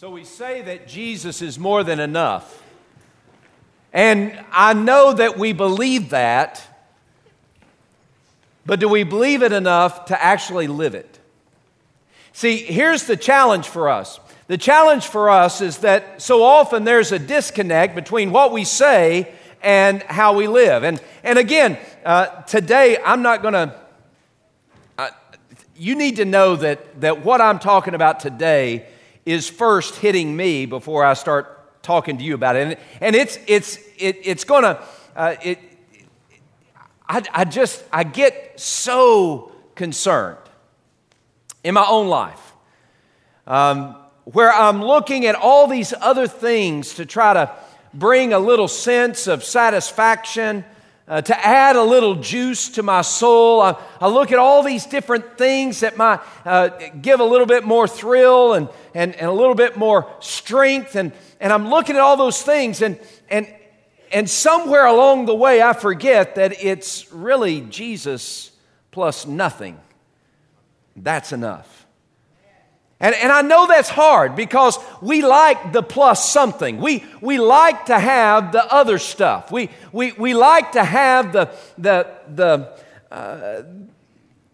So we say that Jesus is more than enough. And I know that we believe that, but do we believe it enough to actually live it? See, here's the challenge for us. The challenge for us is that so often there's a disconnect between what we say and how we live. And, and again, uh, today I'm not going to, uh, you need to know that, that what I'm talking about today is first hitting me before I start talking to you about it. And, and it's, it's, it, it's going to, uh, it, I, I just, I get so concerned in my own life um, where I'm looking at all these other things to try to bring a little sense of satisfaction uh, to add a little juice to my soul. I, I look at all these different things that might uh, give a little bit more thrill and, and, and a little bit more strength. And, and I'm looking at all those things, and, and, and somewhere along the way, I forget that it's really Jesus plus nothing. That's enough. And, and I know that's hard because we like the plus something. We, we like to have the other stuff. We, we, we like to have the, the, the, uh,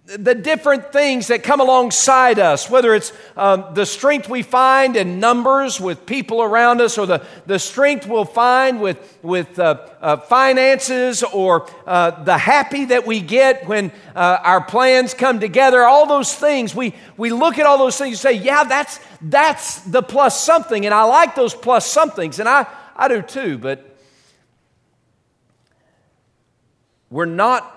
the different things that come alongside us, whether it's um, the strength we find in numbers with people around us, or the, the strength we'll find with, with uh, uh, finances, or uh, the happy that we get when uh, our plans come together, all those things, we, we look at all those things and say, yeah, that's, that's the plus something, and I like those plus somethings, and I, I do too, but we're not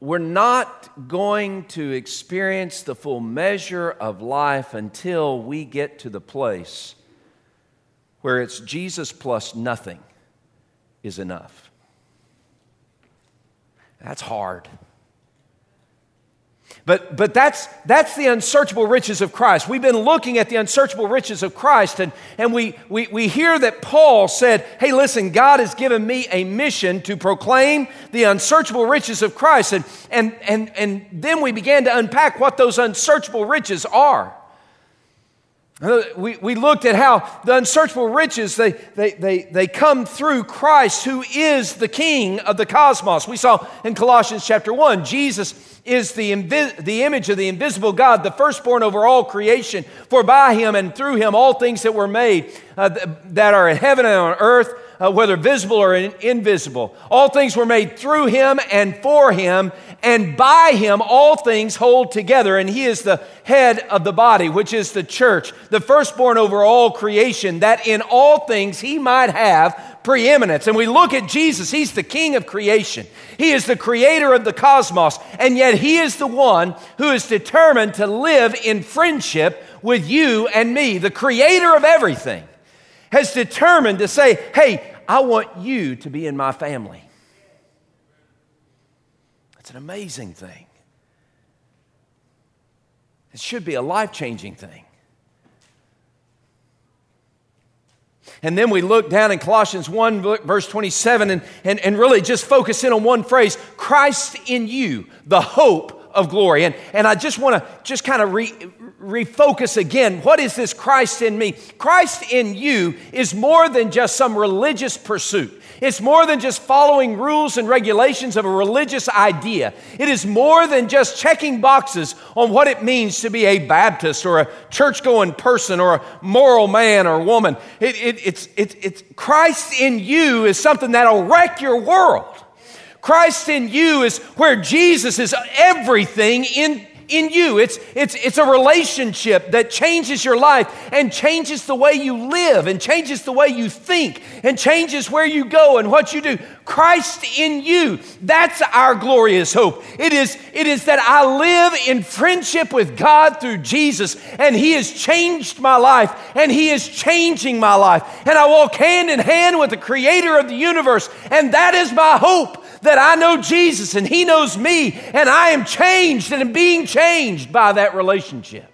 we're not going to experience the full measure of life until we get to the place where it's Jesus plus nothing is enough. That's hard. But, but that's, that's the unsearchable riches of Christ. We've been looking at the unsearchable riches of Christ, and, and we, we, we hear that Paul said, Hey, listen, God has given me a mission to proclaim the unsearchable riches of Christ. And, and, and, and then we began to unpack what those unsearchable riches are. Uh, we, we looked at how the unsearchable riches, they, they, they, they come through Christ, who is the King of the cosmos. We saw in Colossians chapter 1, Jesus is the, invi- the image of the invisible God, the firstborn over all creation. For by him and through him all things that were made, uh, that are in heaven and on earth, uh, whether visible or in- invisible. All things were made through him and for him, and by him all things hold together. And he is the head of the body, which is the church, the firstborn over all creation, that in all things he might have preeminence. And we look at Jesus, he's the king of creation, he is the creator of the cosmos, and yet he is the one who is determined to live in friendship with you and me, the creator of everything. Has determined to say, Hey, I want you to be in my family. It's an amazing thing. It should be a life changing thing. And then we look down in Colossians 1, verse 27, and, and, and really just focus in on one phrase Christ in you, the hope of glory. And, and I just want to just kind of re, refocus again. What is this Christ in me? Christ in you is more than just some religious pursuit. It's more than just following rules and regulations of a religious idea. It is more than just checking boxes on what it means to be a Baptist or a church going person or a moral man or woman. It, it, it's, it, it's Christ in you is something that'll wreck your world. Christ in you is where Jesus is everything in in you. It's, it's, it's a relationship that changes your life and changes the way you live and changes the way you think and changes where you go and what you do. Christ in you. That's our glorious hope. It is, it is that I live in friendship with God through Jesus and He has changed my life and He is changing my life. And I walk hand in hand with the Creator of the universe. And that is my hope that I know Jesus and He knows me, and I am changed and am being changed by that relationship.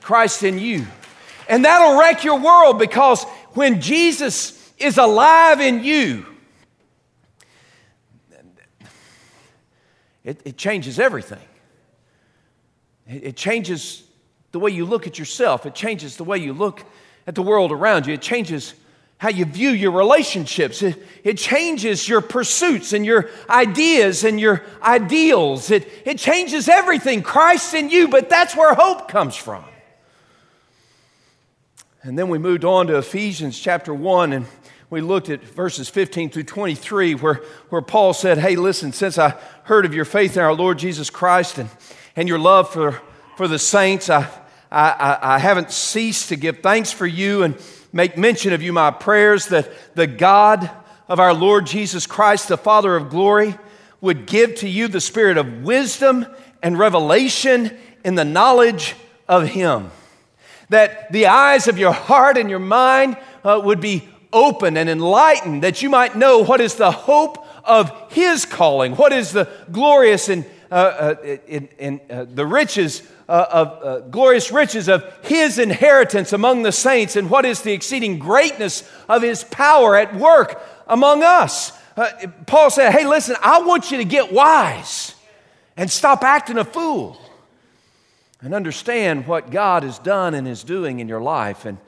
Christ in you. And that'll wreck your world because when Jesus is alive in you, it, it changes everything. It, it changes the way you look at yourself. It changes the way you look at the world around you. It changes how you view your relationships. It, it changes your pursuits and your ideas and your ideals. It, it changes everything. Christ in you, but that's where hope comes from. And then we moved on to Ephesians chapter 1, and we looked at verses 15 through 23, where, where Paul said, Hey, listen, since I heard of your faith in our Lord Jesus Christ and, and your love for, for the saints, I, I, I haven't ceased to give thanks for you and make mention of you my prayers that the God of our Lord Jesus Christ, the Father of glory, would give to you the spirit of wisdom and revelation in the knowledge of Him. That the eyes of your heart and your mind uh, would be open and enlightened, that you might know what is the hope of His calling, what is the glorious and uh, uh, in, in uh, the riches uh, of uh, glorious riches of His inheritance among the saints, and what is the exceeding greatness of His power at work among us. Paul said, Hey, listen, I want you to get wise and stop acting a fool and understand what God has done and is doing in your life. And,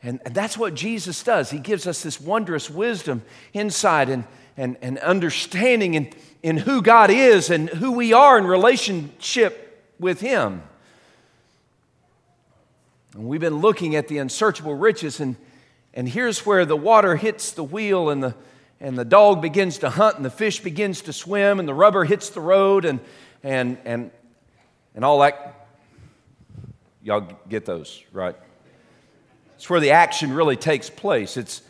and, and that's what Jesus does. He gives us this wondrous wisdom, insight, and, and, and understanding in, in who God is and who we are in relationship with Him. And we've been looking at the unsearchable riches, and, and here's where the water hits the wheel, and the, and the dog begins to hunt, and the fish begins to swim, and the rubber hits the road, and, and, and, and all that Y'all get those, right? It's where the action really takes place. It's,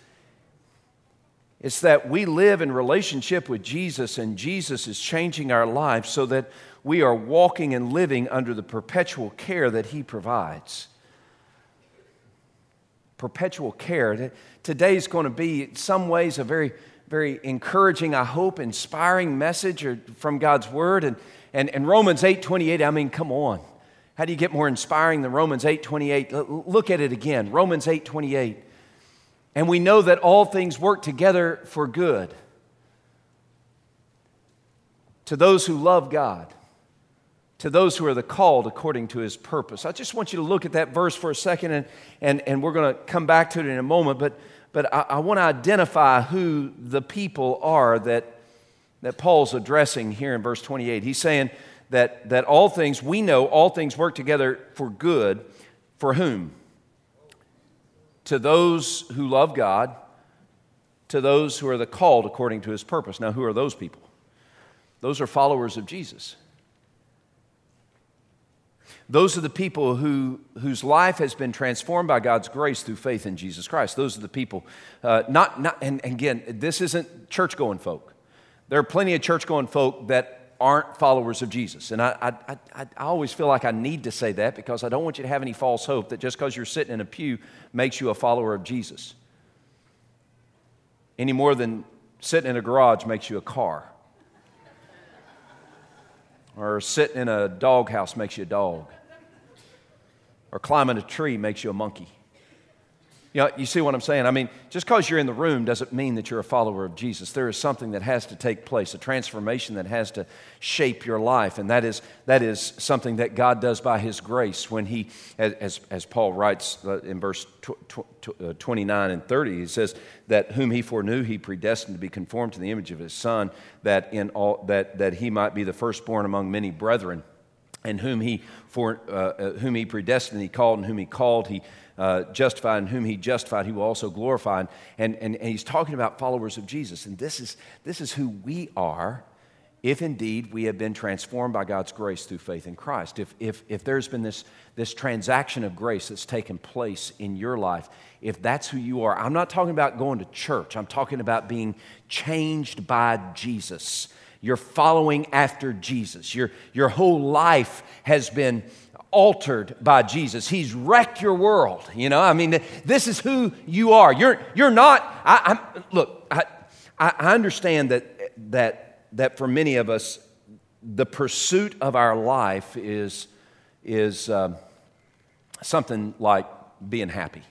it's that we live in relationship with Jesus and Jesus is changing our lives so that we are walking and living under the perpetual care that He provides. Perpetual care. Today's going to be, in some ways, a very, very encouraging, I hope, inspiring message from God's Word. And, and, and Romans 8 28, I mean, come on. How do you get more inspiring than Romans 8:28? Look at it again. Romans 8:28. And we know that all things work together for good to those who love God, to those who are the called according to his purpose. I just want you to look at that verse for a second, and, and, and we're going to come back to it in a moment, but, but I, I want to identify who the people are that, that Paul's addressing here in verse 28. He's saying, that, that all things, we know all things work together for good. For whom? To those who love God, to those who are the called according to his purpose. Now, who are those people? Those are followers of Jesus. Those are the people who, whose life has been transformed by God's grace through faith in Jesus Christ. Those are the people, uh, not, not, and again, this isn't church going folk. There are plenty of church going folk that aren't followers of Jesus. And I, I, I, I, always feel like I need to say that because I don't want you to have any false hope that just because you're sitting in a pew makes you a follower of Jesus. Any more than sitting in a garage makes you a car. Or sitting in a doghouse makes you a dog. Or climbing a tree makes you a monkey. You, know, you see what I'm saying? I mean, just because you're in the room doesn't mean that you're a follower of Jesus. There is something that has to take place, a transformation that has to shape your life. And that is, that is something that God does by His grace when He, as, as Paul writes uh, in verse uh, 29 and 30, he says that whom He foreknew, He predestined to be conformed to the image of His Son, that, in all, that, that He might be the firstborn among many brethren. And whom he, for, uh, uh whom he predestined, he called, and whom he called, he uh, justified, and whom he justified, he will also glorify. And, and, and he's talking about followers of Jesus. And this is, this is who we are if indeed we have been transformed by God's grace through faith in Christ. If, if, if there's been this, this transaction of grace that's taken place in your life, if that's who you are, I'm not talking about going to church, I'm talking about being changed by Jesus. You're following after Jesus. Your, your whole life has been altered by Jesus. He's wrecked your world. You know, I mean, this is who you are. You're, you're not, I, I'm, look, I, I understand that, that, that for many of us, the pursuit of our life is, is um, something like being happy.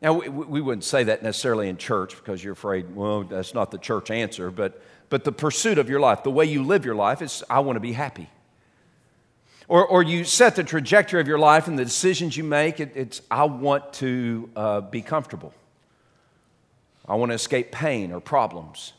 Now, we, we, wouldn't say that necessarily in church because you're afraid, well, that's not the church answer, but, but the pursuit of your life, the way you live your life is, I want to be happy. Or, or you set the trajectory of your life and the decisions you make, it, it's, I want to uh, be comfortable. I want to escape pain or problems.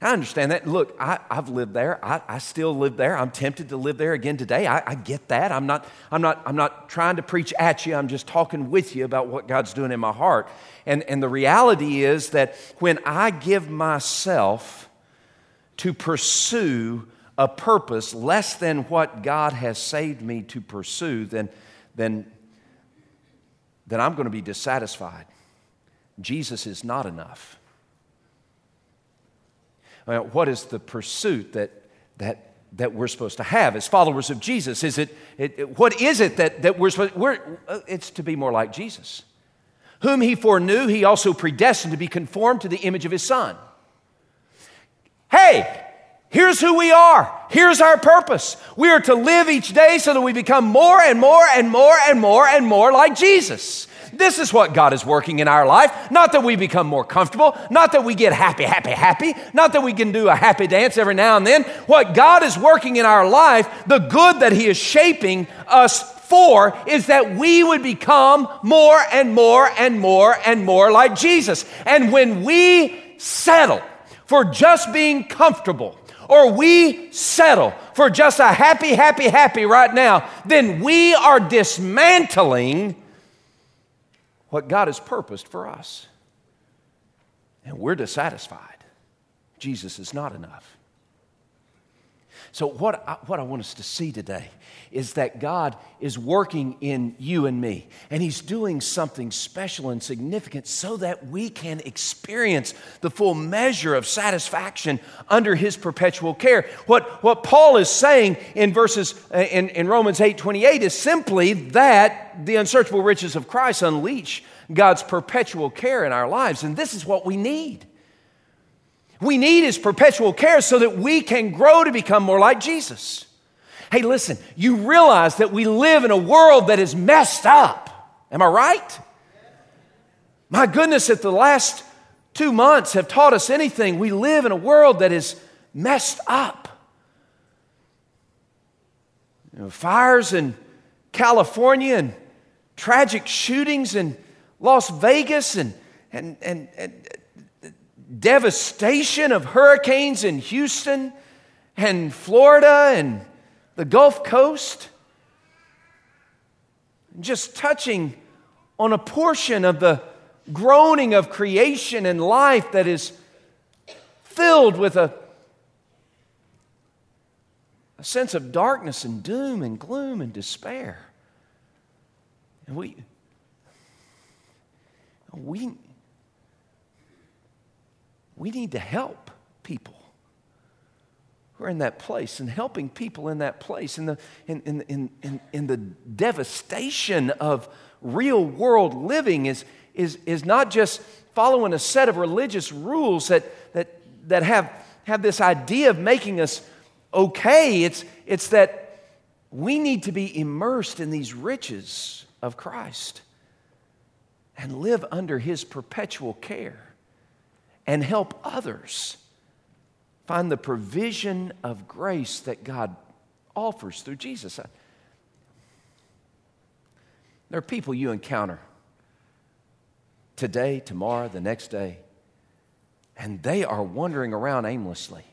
I understand that. Look, I, have lived there. I, I, still live there. I'm tempted to live there again today. I, I, get that. I'm not, I'm, not, I'm not trying to preach at you. I'm just talking with you about what God's doing in my heart. And, and the reality is that when I give myself to pursue a purpose less than what God has saved me to pursue, then, then, then I'm going to be dissatisfied. Jesus is not enough. what is the pursuit that, that, that we're supposed to have as followers of Jesus? Is it, it, it what is it that, that we're supposed we're, uh, It's to be more like Jesus. Whom he foreknew, he also predestined to be conformed to the image of his Son. Hey, Here's who we are. Here's our purpose. We are to live each day so that we become more and more and more and more and more like Jesus. This is what God is working in our life. Not that we become more comfortable, not that we get happy, happy, happy, not that we can do a happy dance every now and then. What God is working in our life, the good that He is shaping us for, is that we would become more and more and more and more like Jesus. And when we settle for just being comfortable, or we settle for just a happy, happy, happy right now, then we are dismantling what God has purposed for us. And we're dissatisfied. Jesus is not enough. So, what I, what I want us to see today is that God is working in you and me, and He's doing something special and significant so that we can experience the full measure of satisfaction under His perpetual care. What, what Paul is saying in verses uh, in, in Romans 8 28 is simply that the unsearchable riches of Christ unleash God's perpetual care in our lives, and this is what we need. We need His perpetual care so that we can grow to become more like Jesus. Hey, listen, you realize that we live in a world that is messed up. Am I right? My goodness, if the last two months have taught us anything, we live in a world that is messed up. You know, fires in California and tragic shootings in Las Vegas and, and, and, and devastation of hurricanes in Houston and Florida and the Gulf Coast. Just touching on a portion of the groaning of creation and life that is filled with a, a sense of darkness and doom and gloom and despair. And we, we, we need to help people who are in that place and helping people in that place, in the, in, in, in, in, in the devastation of real world living, is, is, is not just following a set of religious rules that, that, that have, have this idea of making us okay. It's, it's that we need to be immersed in these riches of Christ and live under His perpetual care and help others find the provision of grace that God offers through Jesus. Uh, there are people you encounter today, tomorrow, the next day, and they are wandering around aimlessly.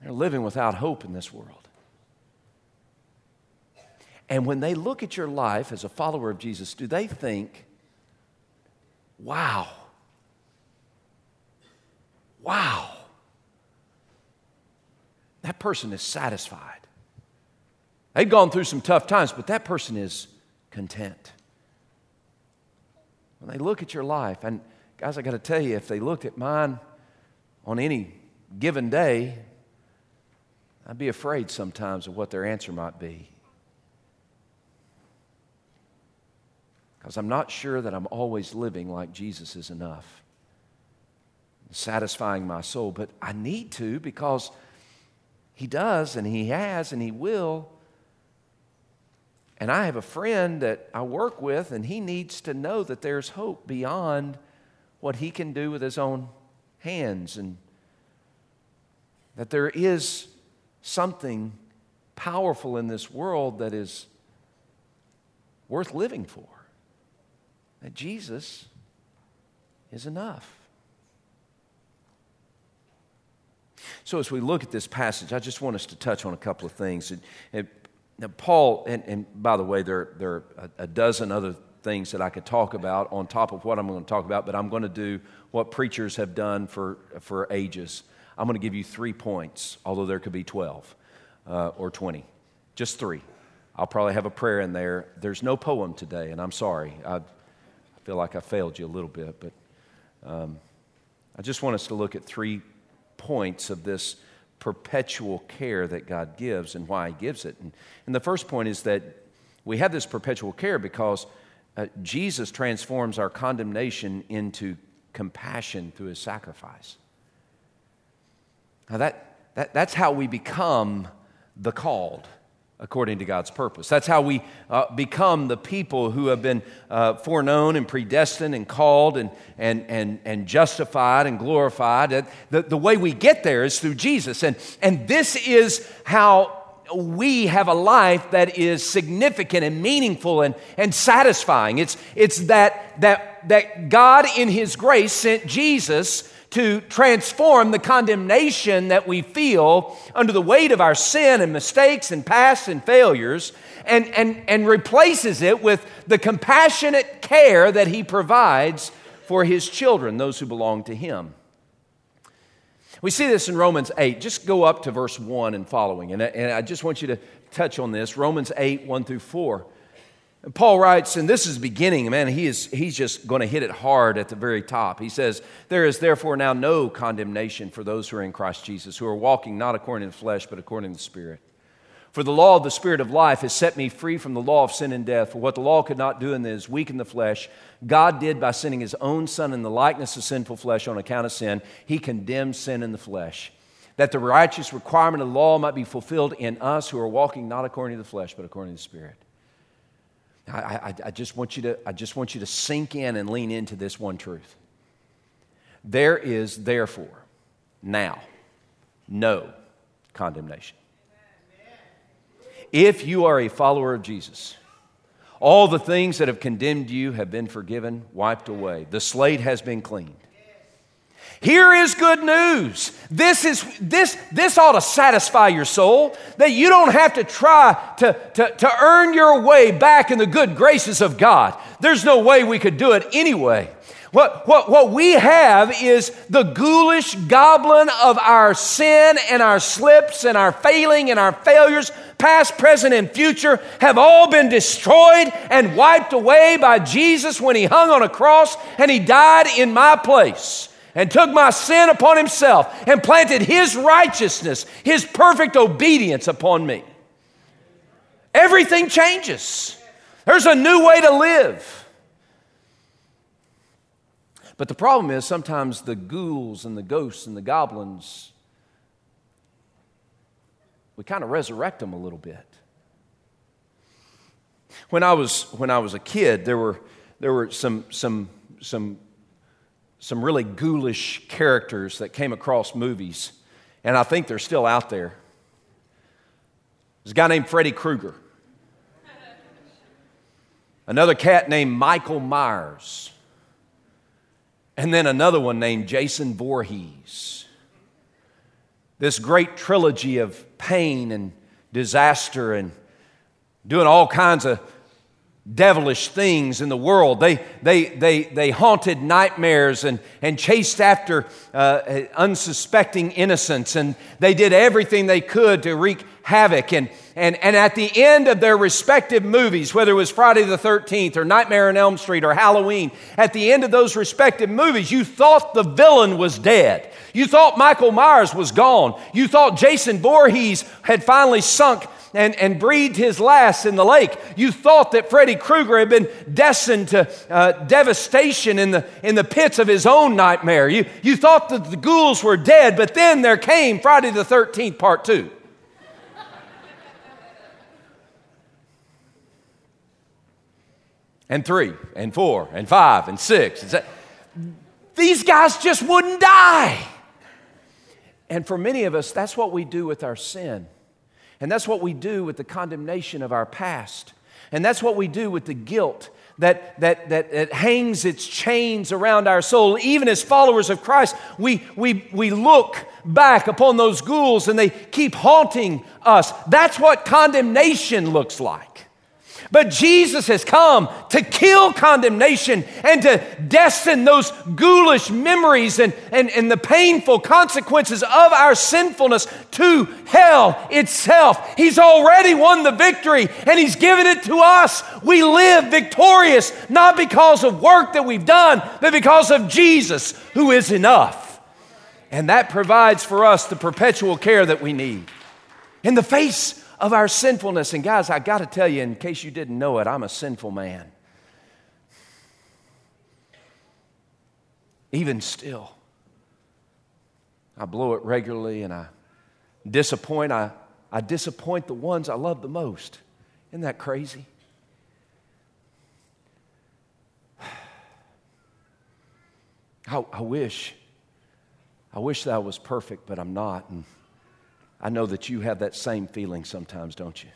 They're living without hope in this world. And when they look at your life as a follower of Jesus, do they think, wow, wow, that person is satisfied. They've gone through some tough times, but that person is content. When they look at your life, and guys, I got to tell you, if they looked at mine on any given day, I'd be afraid sometimes of what their answer might be. Because I'm not sure that I'm always living like Jesus is enough satisfying my soul, but I need to because He does and He has and He will. And I have a friend that I work with, and he needs to know that there's hope beyond what he can do with his own hands, and that there is something powerful in this world that is worth living for. That Jesus is enough. So, as we look at this passage, I just want us to touch on a couple of things. And, and now Paul, and, and, by the way, there, there are a, a dozen other things that I could talk about on top of what I'm going to talk about, but I'm going to do what preachers have done for, for ages. I'm going to give you three points, although there could be 12 uh, or 20. Just three. I'll probably have a prayer in there. There's no poem today, and I'm sorry. I, I feel like I failed you a little bit, but um, I just want us to look at three points of this perpetual care that God gives and why He gives it. And, and the first point is that we have this perpetual care because uh, Jesus transforms our condemnation into compassion through His sacrifice. Now, that, that, that's how we become the called according to God's purpose. That's how we uh, become the people who have been uh, foreknown and predestined and called and, and, and, and justified and glorified. The, the way we get there is through Jesus. And, and this is how we have a life that is significant and meaningful and, and satisfying. It's, it's that, that, that God, in His grace, sent Jesus to transform the condemnation that we feel under the weight of our sin and mistakes and past and failures and, and, and replaces it with the compassionate care that He provides for His children, those who belong to Him. We see this in Romans 8. Just go up to verse 1 and following. And I, and I just want you to touch on this Romans 8, 1 through 4. Paul writes, and this is beginning, man, he is, he's just going to hit it hard at the very top. He says, There is therefore now no condemnation for those who are in Christ Jesus, who are walking not according to the flesh, but according to the Spirit. For the law of the Spirit of life has set me free from the law of sin and death. For what the law could not do in is weak in the flesh, God did by sending his own Son in the likeness of sinful flesh on account of sin. He condemned sin in the flesh, that the righteous requirement of the law might be fulfilled in us who are walking not according to the flesh, but according to the Spirit. I, I, I, just want you to, I just want you to sink in and lean into this one truth. There is, therefore, now, no condemnation. If you are a follower of Jesus, all the things that have condemned you have been forgiven, wiped away. The slate has been cleaned. Here is good news. This, is, this, this ought to satisfy your soul that you don't have to try to, to, to earn your way back in the good graces of God. There's no way we could do it anyway. What, what, what we have is the ghoulish goblin of our sin and our slips and our failing and our failures, past, present, and future, have all been destroyed and wiped away by Jesus when He hung on a cross and He died in my place and took my sin upon himself and planted his righteousness, his perfect obedience upon me. Everything changes. There's a new way to live. But the problem is sometimes the ghouls and the ghosts and the goblins, we kind of resurrect them a little bit. When I was, when I was a kid, there were, there were some, some, some some really ghoulish characters that came across movies, and I think they're still out there. There's a guy named Freddy Krueger, another cat named Michael Myers, and then another one named Jason Voorhees. This great trilogy of pain and disaster and doing all kinds of devilish things in the world. They, they, they, they haunted nightmares and, and chased after uh, unsuspecting innocents, and they did everything they could to wreak havoc. And, and, and at the end of their respective movies, whether it was Friday the 13th or Nightmare on Elm Street or Halloween, at the end of those respective movies, you thought the villain was dead. You thought Michael Myers was gone. You thought Jason Voorhees had finally sunk and, and breathed his last in the lake. You thought that Freddy Krueger had been destined to uh, devastation in the, in the pits of his own nightmare. You, you thought that the ghouls were dead, but then there came Friday the 13th, part two. and three, and four, and five, and six. And These guys just wouldn't die. And for many of us, that's what we do with our sin. And that's what we do with the condemnation of our past. And that's what we do with the guilt that, that, that, that hangs its chains around our soul. Even as followers of Christ, we, we, we look back upon those ghouls and they keep haunting us. That's what condemnation looks like. But Jesus has come to kill condemnation and to destine those ghoulish memories and, and, and the painful consequences of our sinfulness to hell itself. He's already won the victory and He's given it to us. We live victorious, not because of work that we've done, but because of Jesus, who is enough. And that provides for us the perpetual care that we need. In the face of our sinfulness. And guys, I got to tell you, in case you didn't know it, I'm a sinful man. Even still, I blow it regularly and I disappoint. I, I disappoint the ones I love the most. Isn't that crazy? I, I wish, I wish that I was perfect, but I'm not. And I know that you have that same feeling sometimes, don't you?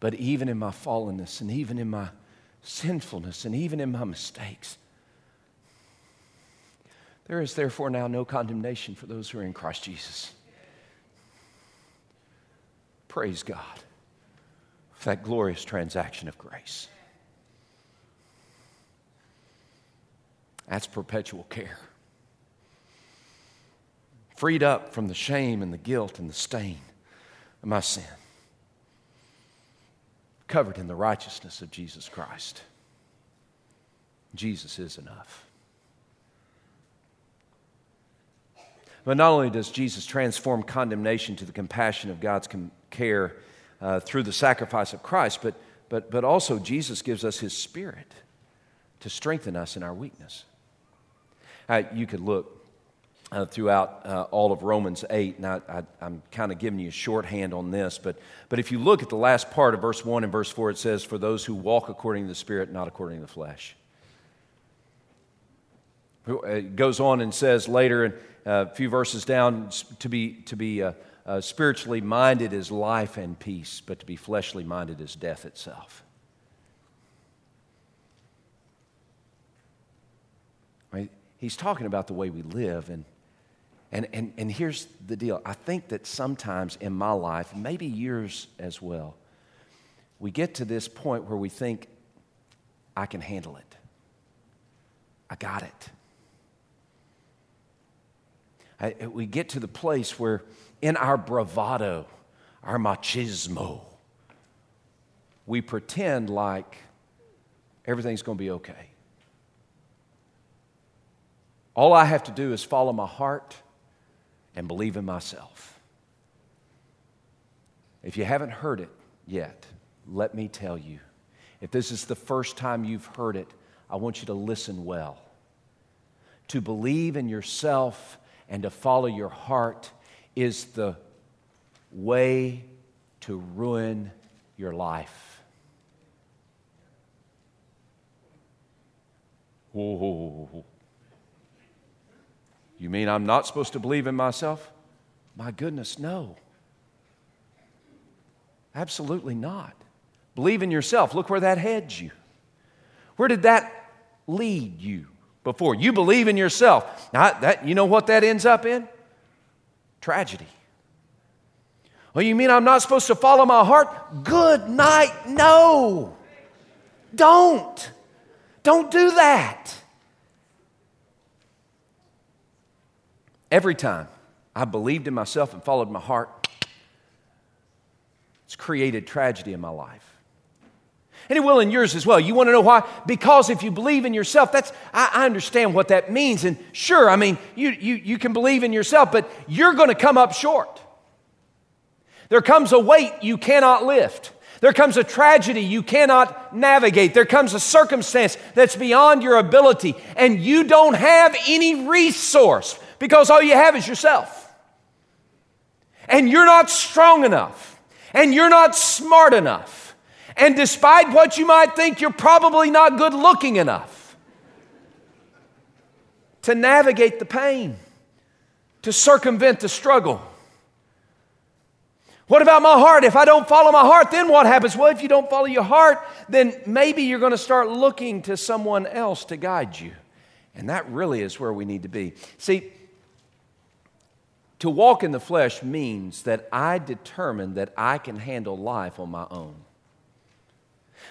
But even in my fallenness and even in my sinfulness and even in my mistakes, there is therefore now no condemnation for those who are in Christ Jesus. Praise God for that glorious transaction of grace. That's perpetual care freed up from the shame and the guilt and the stain of my sin, covered in the righteousness of Jesus Christ. Jesus is enough. But not only does Jesus transform condemnation to the compassion of God's care uh, through the sacrifice of Christ, but, but, but also Jesus gives us his spirit to strengthen us in our weakness. Uh, you could look uh, throughout uh, all of Romans 8. Now, I, am kind of giving you a shorthand on this, but, but if you look at the last part of verse 1 and verse 4, it says, For those who walk according to the Spirit, not according to the flesh. It goes on and says later, uh, a few verses down, to be, to be uh, uh, spiritually minded is life and peace, but to be fleshly minded is death itself. He's talking about the way we live, and and, and, and here's the deal I think that sometimes in my life, maybe yours as well, we get to this point where we think, I can handle it. I got it. I, we get to the place where, in our bravado, our machismo, we pretend like everything's going to be okay. All I have to do is follow my heart and believe in myself. If you haven't heard it yet, let me tell you. If this is the first time you've heard it, I want you to listen well. To believe in yourself and to follow your heart is the way to ruin your life. Whoa. You mean I'm not supposed to believe in myself? My goodness, no. Absolutely not. Believe in yourself. Look where that heads you. Where did that lead you before? You believe in yourself. Now, that, you know what that ends up in? Tragedy. Well, you mean I'm not supposed to follow my heart? Good night. No. Don't. Don't do that. Every time I believed in myself and followed my heart, it's created tragedy in my life. And it will in yours as well. You want to know why? Because if you believe in yourself, that's I, I understand what that means. And sure, I mean, you, you, you can believe in yourself, but you're going to come up short. There comes a weight you cannot lift. There comes a tragedy you cannot navigate. There comes a circumstance that's beyond your ability, and you don't have any resource because all you have is yourself. And you're not strong enough, and you're not smart enough. And despite what you might think, you're probably not good looking enough to navigate the pain, to circumvent the struggle. What about my heart? If I don't follow my heart, then what happens? Well, if you don't follow your heart, then maybe you're going to start looking to someone else to guide you. And that really is where we need to be. See, to walk in the flesh means that I determine that I can handle life on my own.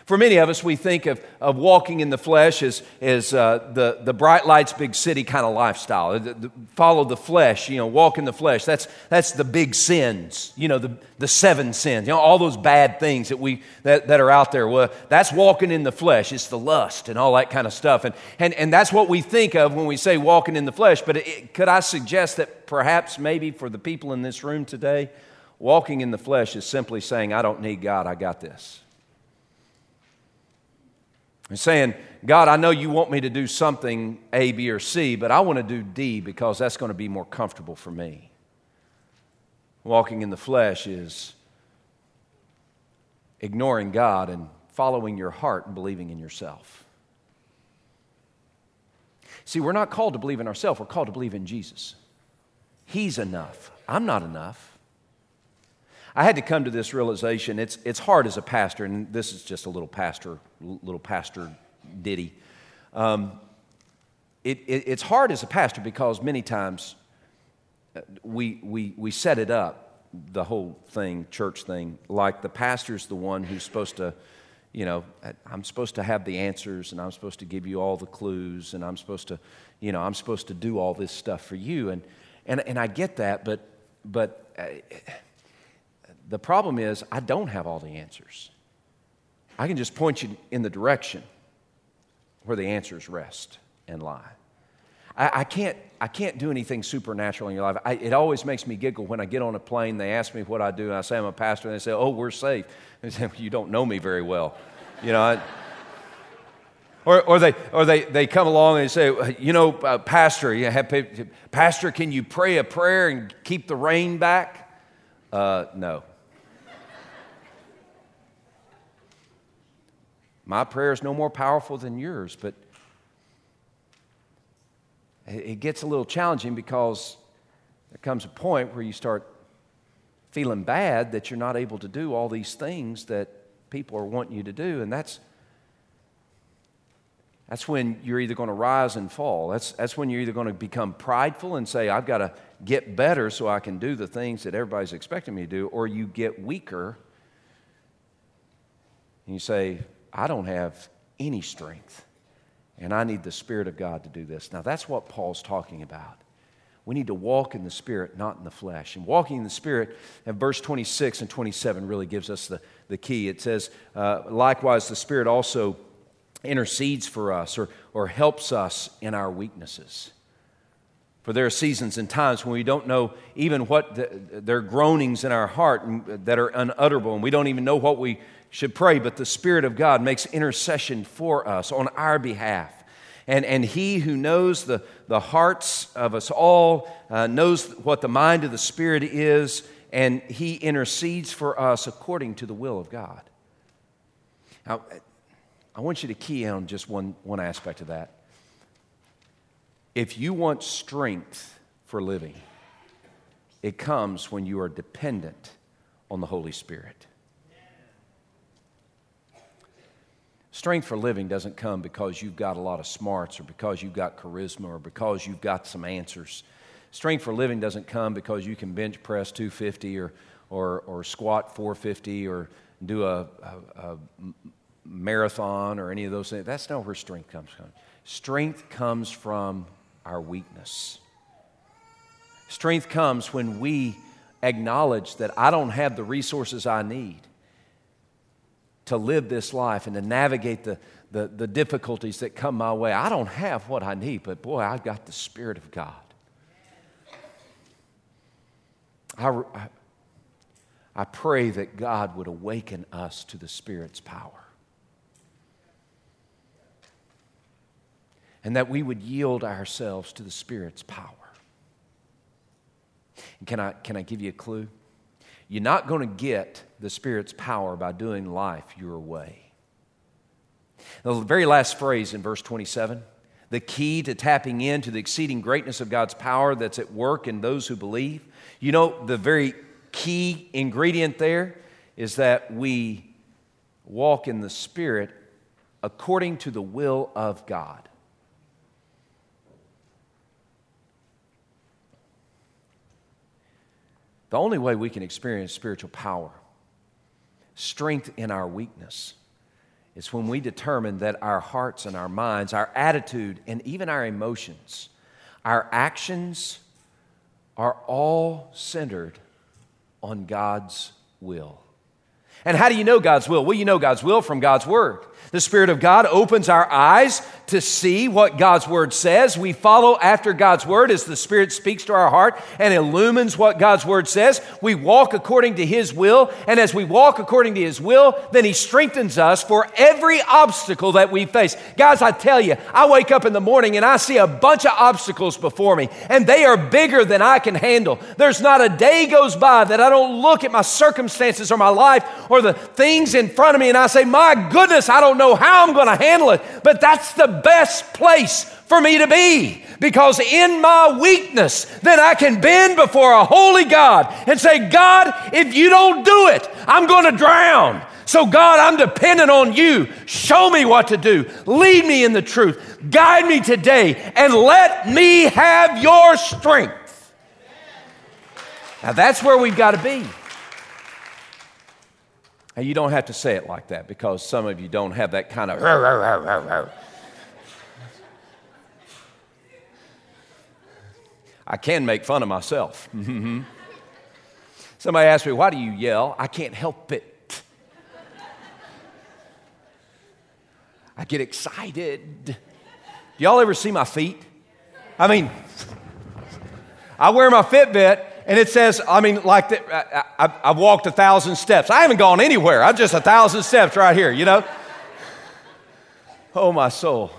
For many of us, we think of, of walking in the flesh as, as uh, the, the bright lights, big city kind of lifestyle. The, the, follow the flesh, you know, walk in the flesh. That's, that's the big sins, you know, the, the seven sins, you know, all those bad things that, we, that, that are out there. Well, that's walking in the flesh. It's the lust and all that kind of stuff. And, and, and that's what we think of when we say walking in the flesh. But it, could I suggest that perhaps maybe for the people in this room today, walking in the flesh is simply saying, I don't need God, I got this. And saying, God, I know you want me to do something A, B, or C, but I want to do D because that's going to be more comfortable for me. Walking in the flesh is ignoring God and following your heart and believing in yourself. See, we're not called to believe in ourselves, we're called to believe in Jesus. He's enough. I'm not enough. I had to come to this realization. It's, it's hard as a pastor, and this is just a little pastor, little pastor ditty. Um, it, it, it's hard as a pastor because many times uh, we, we, we set it up, the whole thing, church thing, like the pastor's the one who's supposed to, you know, I'm supposed to have the answers and I'm supposed to give you all the clues and I'm supposed to, you know, I'm supposed to do all this stuff for you. And, and, and I get that, but, but uh, the problem is, I don't have all the answers. I can just point you in the direction where the answers rest and lie. I, I can't, I can't do anything supernatural in your life. I, it always makes me giggle when I get on a plane. They ask me what I do, and I say I'm a pastor, and they say, "Oh, we're safe." And they say, "You don't know me very well," you know. I, or, or, they, or they, they come along and say, you know, uh, Pastor, you have, Pastor, can you pray a prayer and keep the rain back? Uh, no. My prayer is no more powerful than yours, but it gets a little challenging because there comes a point where you start feeling bad that you're not able to do all these things that people are wanting you to do, and that's that's when you're either going to rise and fall. That's, that's when you're either going to become prideful and say, I've got to get better so I can do the things that everybody's expecting me to do, or you get weaker and you say, I don't have any strength, and I need the Spirit of God to do this. Now, that's what Paul's talking about. We need to walk in the Spirit, not in the flesh. And walking in the Spirit, and verse 26 and 27 really gives us the, the key. It says, uh, likewise, the Spirit also intercedes for us or, or helps us in our weaknesses. For there are seasons and times when we don't know even what the, there are groanings in our heart that are unutterable, and we don't even know what we should pray, but the Spirit of God makes intercession for us on our behalf. And, and He who knows the, the hearts of us all uh, knows what the mind of the Spirit is, and He intercedes for us according to the will of God. Now, I want you to key in on just one, one aspect of that. If you want strength for living, it comes when you are dependent on the Holy Spirit. Strength for living doesn't come because you've got a lot of smarts or because you've got charisma or because you've got some answers. Strength for living doesn't come because you can bench press 250 or, or, or squat 450 or do a, a, a marathon or any of those things. That's not where strength comes from. Strength comes from our weakness. Strength comes when we acknowledge that I don't have the resources I need to live this life and to navigate the, the, the, difficulties that come my way. I don't have what I need, but boy, I've got the Spirit of God. I, I, I pray that God would awaken us to the Spirit's power. And that we would yield ourselves to the Spirit's power. And can I, can I give you a clue? You're not going to get the Spirit's power by doing life your way. The very last phrase in verse 27 the key to tapping into the exceeding greatness of God's power that's at work in those who believe. You know, the very key ingredient there is that we walk in the Spirit according to the will of God. The only way we can experience spiritual power, strength in our weakness, is when we determine that our hearts and our minds, our attitude, and even our emotions, our actions are all centered on God's will. And how do you know God's will? Well, you know God's will from God's Word. The Spirit of God opens our eyes to see what God's Word says. We follow after God's Word as the Spirit speaks to our heart and illumines what God's Word says. We walk according to His will. And as we walk according to His will, then He strengthens us for every obstacle that we face. Guys, I tell you, I wake up in the morning and I see a bunch of obstacles before me, and they are bigger than I can handle. There's not a day goes by that I don't look at my circumstances or my life or the things in front of me and I say, My goodness, I don't know how I'm going to handle it. But that's the best place for me to be because in my weakness, then I can bend before a holy God and say, God, if you don't do it, I'm going to drown. So, God, I'm dependent on you. Show me what to do. Lead me in the truth. Guide me today and let me have your strength. Now, that's where we've got to be. And you don't have to say it like that because some of you don't have that kind of. I can make fun of myself. Somebody asked me, Why do you yell? I can't help it. I get excited. Do y'all ever see my feet? I mean, I wear my Fitbit and it says, I mean, like, the, I, I've walked a thousand steps. I haven't gone anywhere. I'm just a thousand steps right here, you know? Oh, my soul.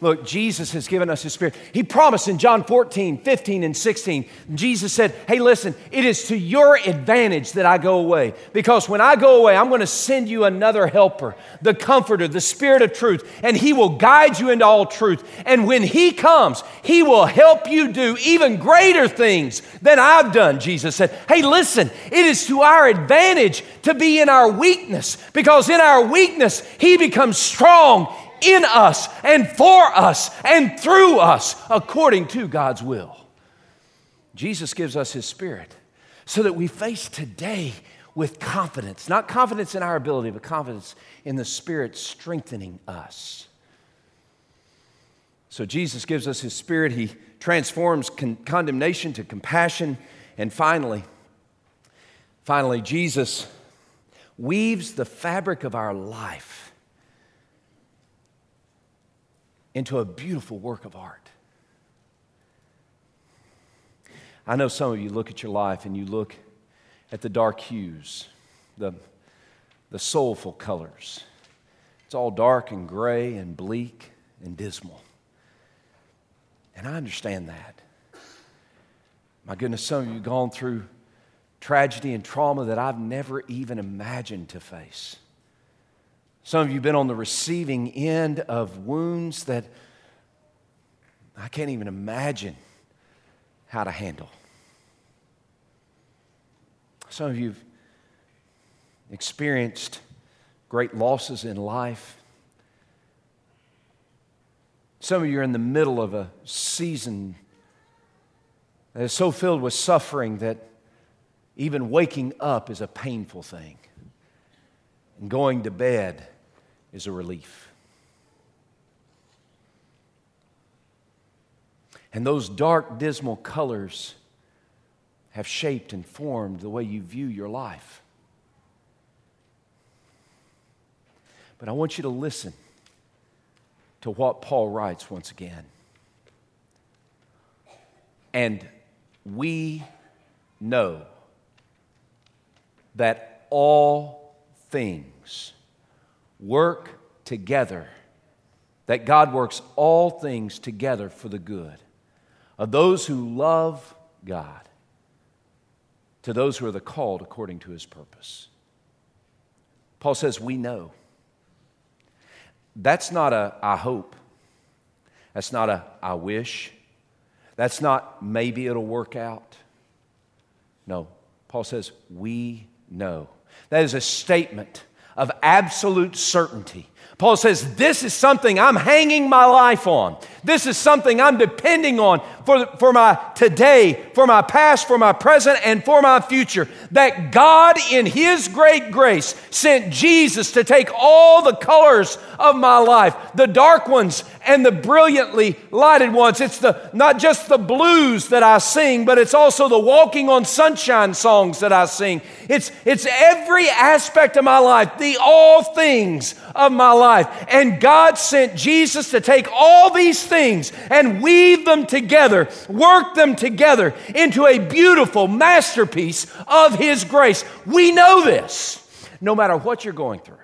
Look, Jesus has given us His Spirit. He promised in John 14, 15, and 16, Jesus said, Hey, listen, it is to your advantage that I go away. Because when I go away, I'm going to send you another helper, the Comforter, the Spirit of truth, and He will guide you into all truth. And when He comes, He will help you do even greater things than I've done, Jesus said. Hey, listen, it is to our advantage to be in our weakness, because in our weakness, He becomes strong in us and for us and through us according to God's will. Jesus gives us His Spirit so that we face today with confidence, not confidence in our ability, but confidence in the Spirit strengthening us. So Jesus gives us His Spirit. He transforms con- condemnation to compassion. And finally, finally, Jesus weaves the fabric of our life into a beautiful work of art. I know some of you look at your life and you look at the dark hues, the, the soulful colors. It's all dark and gray and bleak and dismal. And I understand that. My goodness, some of you have gone through tragedy and trauma that I've never even imagined to face. Some of you have been on the receiving end of wounds that I can't even imagine how to handle. Some of you have experienced great losses in life. Some of you are in the middle of a season that is so filled with suffering that even waking up is a painful thing. And going to bed is a relief. And those dark, dismal colors have shaped and formed the way you view your life. But I want you to listen to what Paul writes once again. And we know that all things work together, that God works all things together for the good of those who love God, to those who are the called according to his purpose. Paul says, We know. That's not a I hope. That's not a I wish. That's not maybe it'll work out. No, Paul says, We know. That is a statement of absolute certainty. Paul says, This is something I'm hanging my life on. This is something I'm depending on for, for my today, for my past, for my present, and for my future. That God, in His great grace, sent Jesus to take all the colors of my life, the dark ones and the brilliantly lighted ones. It's the, not just the blues that I sing, but it's also the walking on sunshine songs that I sing. It's, it's every aspect of my life, the all things of my life. And God sent Jesus to take all these things and weave them together, work them together into a beautiful masterpiece of His grace. We know this no matter what you're going through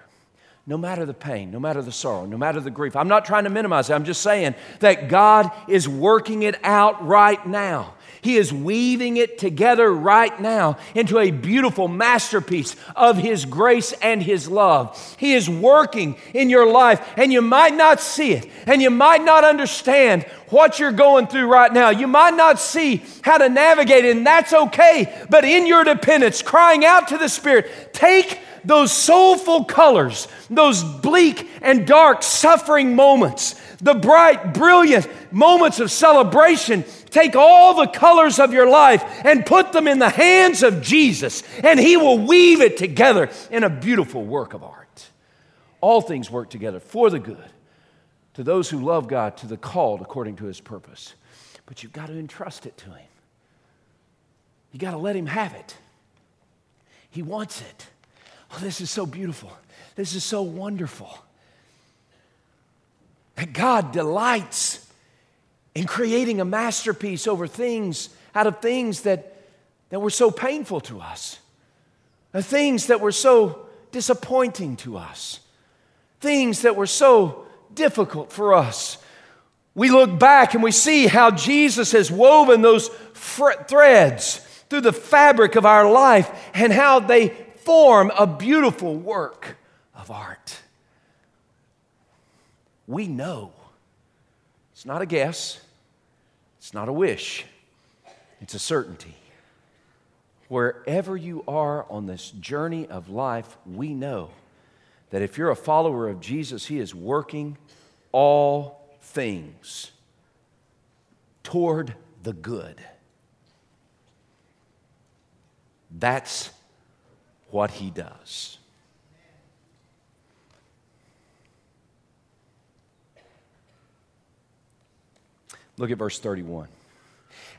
no matter the pain, no matter the sorrow, no matter the grief. I'm not trying to minimize it. I'm just saying that God is working it out right now. He is weaving it together right now into a beautiful masterpiece of His grace and His love. He is working in your life, and you might not see it, and you might not understand what you're going through right now. You might not see how to navigate it, and that's okay. But in your dependence, crying out to the Spirit, take those soulful colors, those bleak and dark suffering moments, the bright, brilliant moments of celebration. Take all the colors of your life and put them in the hands of Jesus, and He will weave it together in a beautiful work of art. All things work together for the good to those who love God, to the called according to His purpose. But you've got to entrust it to Him. you've got to let Him have it. He wants it. Oh, this is so beautiful. This is so wonderful. That God delights in creating a masterpiece over things, out of things that, that were so painful to us, the things that were so disappointing to us, things that were so difficult for us. We look back and we see how Jesus has woven those threads through the fabric of our life and how they form a beautiful work of art. We know. It's not a guess, it's not a wish, it's a certainty. Wherever you are on this journey of life, we know that if you're a follower of Jesus, He is working all things toward the good. That's what he does. Look at verse 31.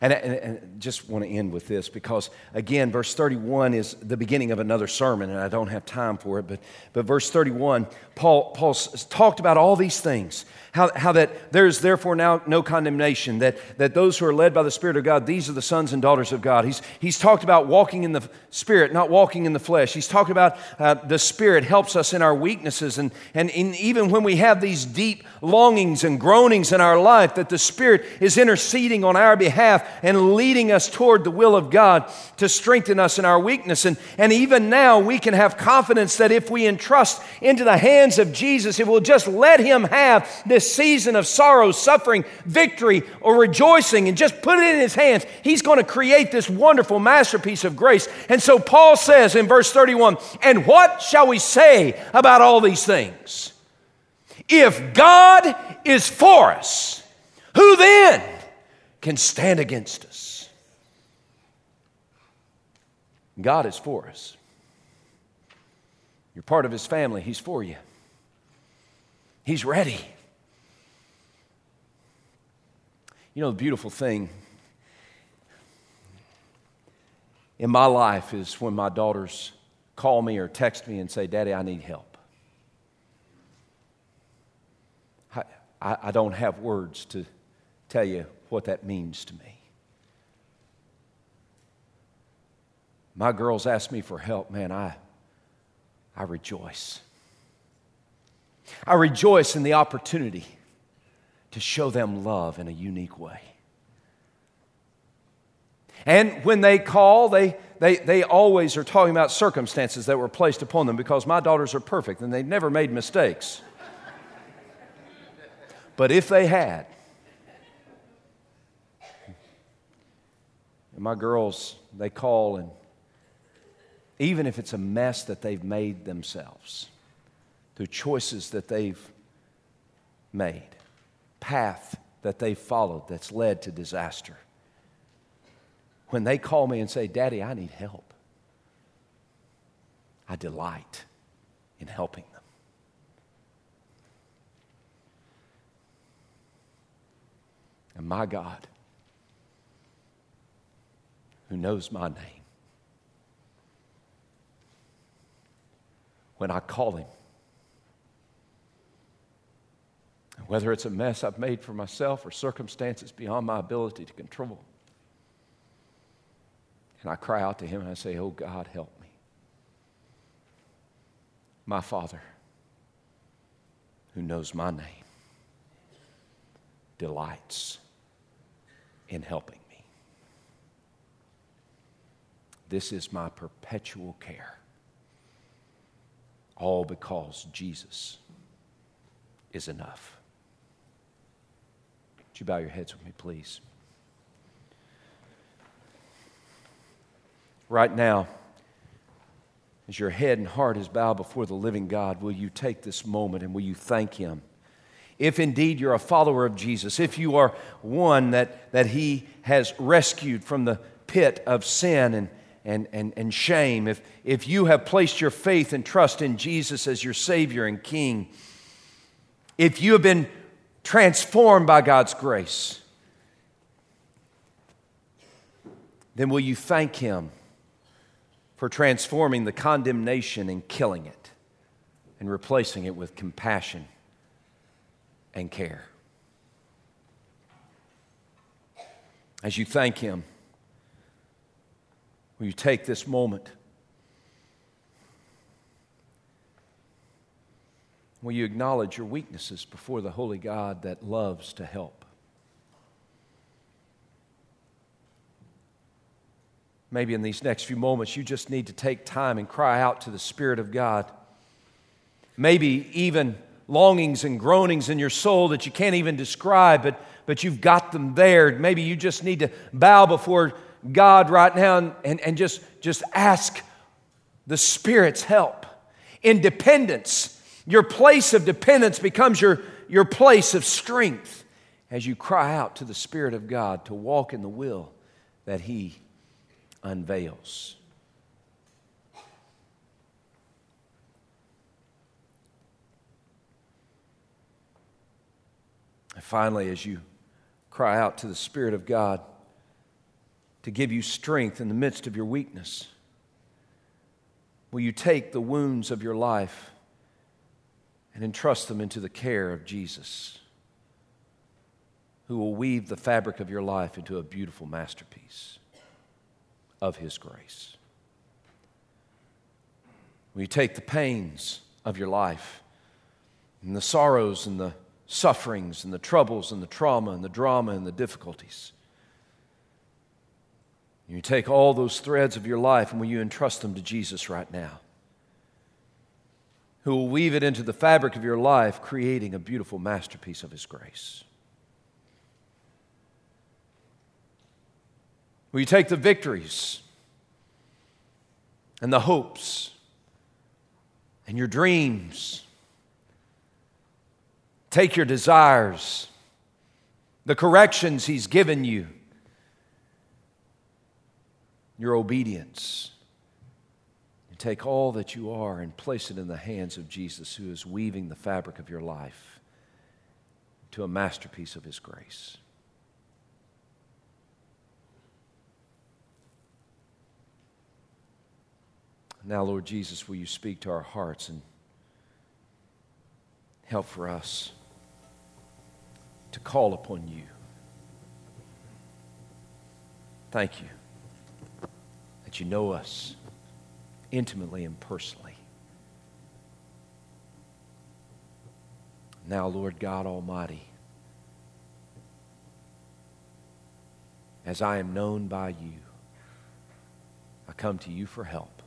And, and, and, just want to end with this because, again, verse 31 is the beginning of another sermon, and I don't have time for it. But, but verse 31, Paul, Paul talked about all these things. How, how that there is therefore now no condemnation, that, that those who are led by the Spirit of God, these are the sons and daughters of God. He's, he's talked about walking in the Spirit, not walking in the flesh. He's talked about uh, the Spirit helps us in our weaknesses, and, and in, even when we have these deep longings and groanings in our life, that the Spirit is interceding on our behalf and leading us toward the will of God to strengthen us in our weakness. And, and even now, we can have confidence that if we entrust into the hands of Jesus, if we'll just let Him have this season of sorrow, suffering, victory, or rejoicing and just put it in his hands, he's going to create this wonderful masterpiece of grace. And so Paul says in verse 31 And what shall we say about all these things? If God is for us, who then can stand against us? God is for us. You're part of his family, he's for you. He's ready. You know, the beautiful thing in my life is when my daughters call me or text me and say, Daddy, I need help. I, I, don't have words to tell you what that means to me. My girls ask me for help, man, I, I rejoice. I rejoice in the opportunity to show them love in a unique way. And when they call, they, they, they always are talking about circumstances that were placed upon them because my daughters are perfect and they've never made mistakes. but if they had, and my girls, they call and even if it's a mess that they've made themselves through choices that they've made, path that they've followed that's led to disaster. When they call me and say, Daddy, I need help, I delight in helping them. And my God, who knows my name, when I call him, whether it's a mess I've made for myself or circumstances beyond my ability to control. And I cry out to him and I say, Oh God, help me. My Father, who knows my name, delights in helping me. This is my perpetual care, all because Jesus is enough. Would you bow your heads with me, please? Right now, as your head and heart is bowed before the living God, will you take this moment and will you thank Him? If indeed you're a follower of Jesus, if you are one that, that He has rescued from the pit of sin and, and, and, and shame, if, if you have placed your faith and trust in Jesus as your Savior and King, if you have been transformed by God's grace, then will you thank Him for transforming the condemnation and killing it and replacing it with compassion and care? As you thank Him, will you take this moment? Will you acknowledge your weaknesses before the Holy God that loves to help? Maybe in these next few moments, you just need to take time and cry out to the Spirit of God. Maybe even longings and groanings in your soul that you can't even describe, but, but you've got them there. Maybe you just need to bow before God right now and, and, and just, just ask the Spirit's help. Independence your place of dependence becomes your, your place of strength as you cry out to the Spirit of God to walk in the will that He unveils. And finally, as you cry out to the Spirit of God to give you strength in the midst of your weakness, will you take the wounds of your life? and entrust them into the care of Jesus, who will weave the fabric of your life into a beautiful masterpiece of His grace. Will you take the pains of your life and the sorrows and the sufferings and the troubles and the trauma and the drama and the difficulties? You take all those threads of your life and will you entrust them to Jesus right now? who will weave it into the fabric of your life, creating a beautiful masterpiece of His grace. Will you take the victories and the hopes and your dreams? Take your desires, the corrections He's given you, your obedience and take all that you are and place it in the hands of Jesus, who is weaving the fabric of your life to a masterpiece of His grace. Now, Lord Jesus, will you speak to our hearts and help for us to call upon you? Thank you you know us intimately and personally. Now, Lord God Almighty, as I am known by you, I come to you for help.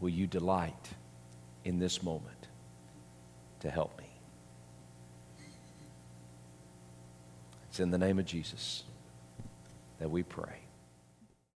Will you delight in this moment to help me? It's in the name of Jesus that we pray.